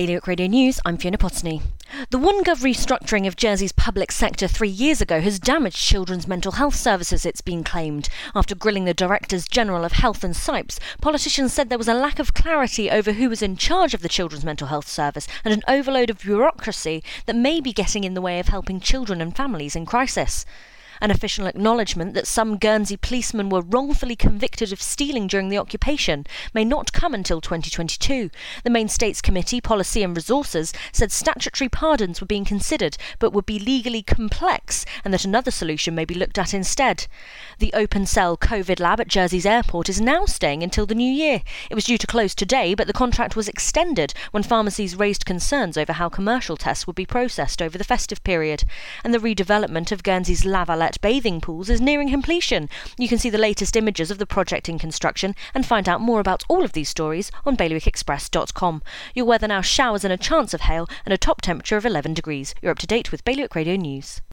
Bailiwick Radio News, I'm Fiona Potney. The OneGov restructuring of Jersey's public sector three years ago has damaged children's mental health services, it's been claimed. After grilling the Directors General of Health and CYPES, politicians said there was a lack of clarity over who was in charge of the children's mental health service and an overload of bureaucracy that may be getting in the way of helping children and families in crisis. An official acknowledgement that some Guernsey policemen were wrongfully convicted of stealing during the occupation may not come until 2022. The main States Committee, Policy and Resources, said statutory pardons were being considered but would be legally complex and that another solution may be looked at instead. The open cell COVID lab at Jersey's airport is now staying until the new year. It was due to close today, but the contract was extended when pharmacies raised concerns over how commercial tests would be processed over the festive period. And the redevelopment of Guernsey's La Vallette bathing pools is nearing completion. You can see the latest images of the project in construction and find out more about all of these stories on bailiwickexpress.com. Your weather now showers and a chance of hail and a top temperature of 11 degrees. You're up to date with Bailiwick Radio News.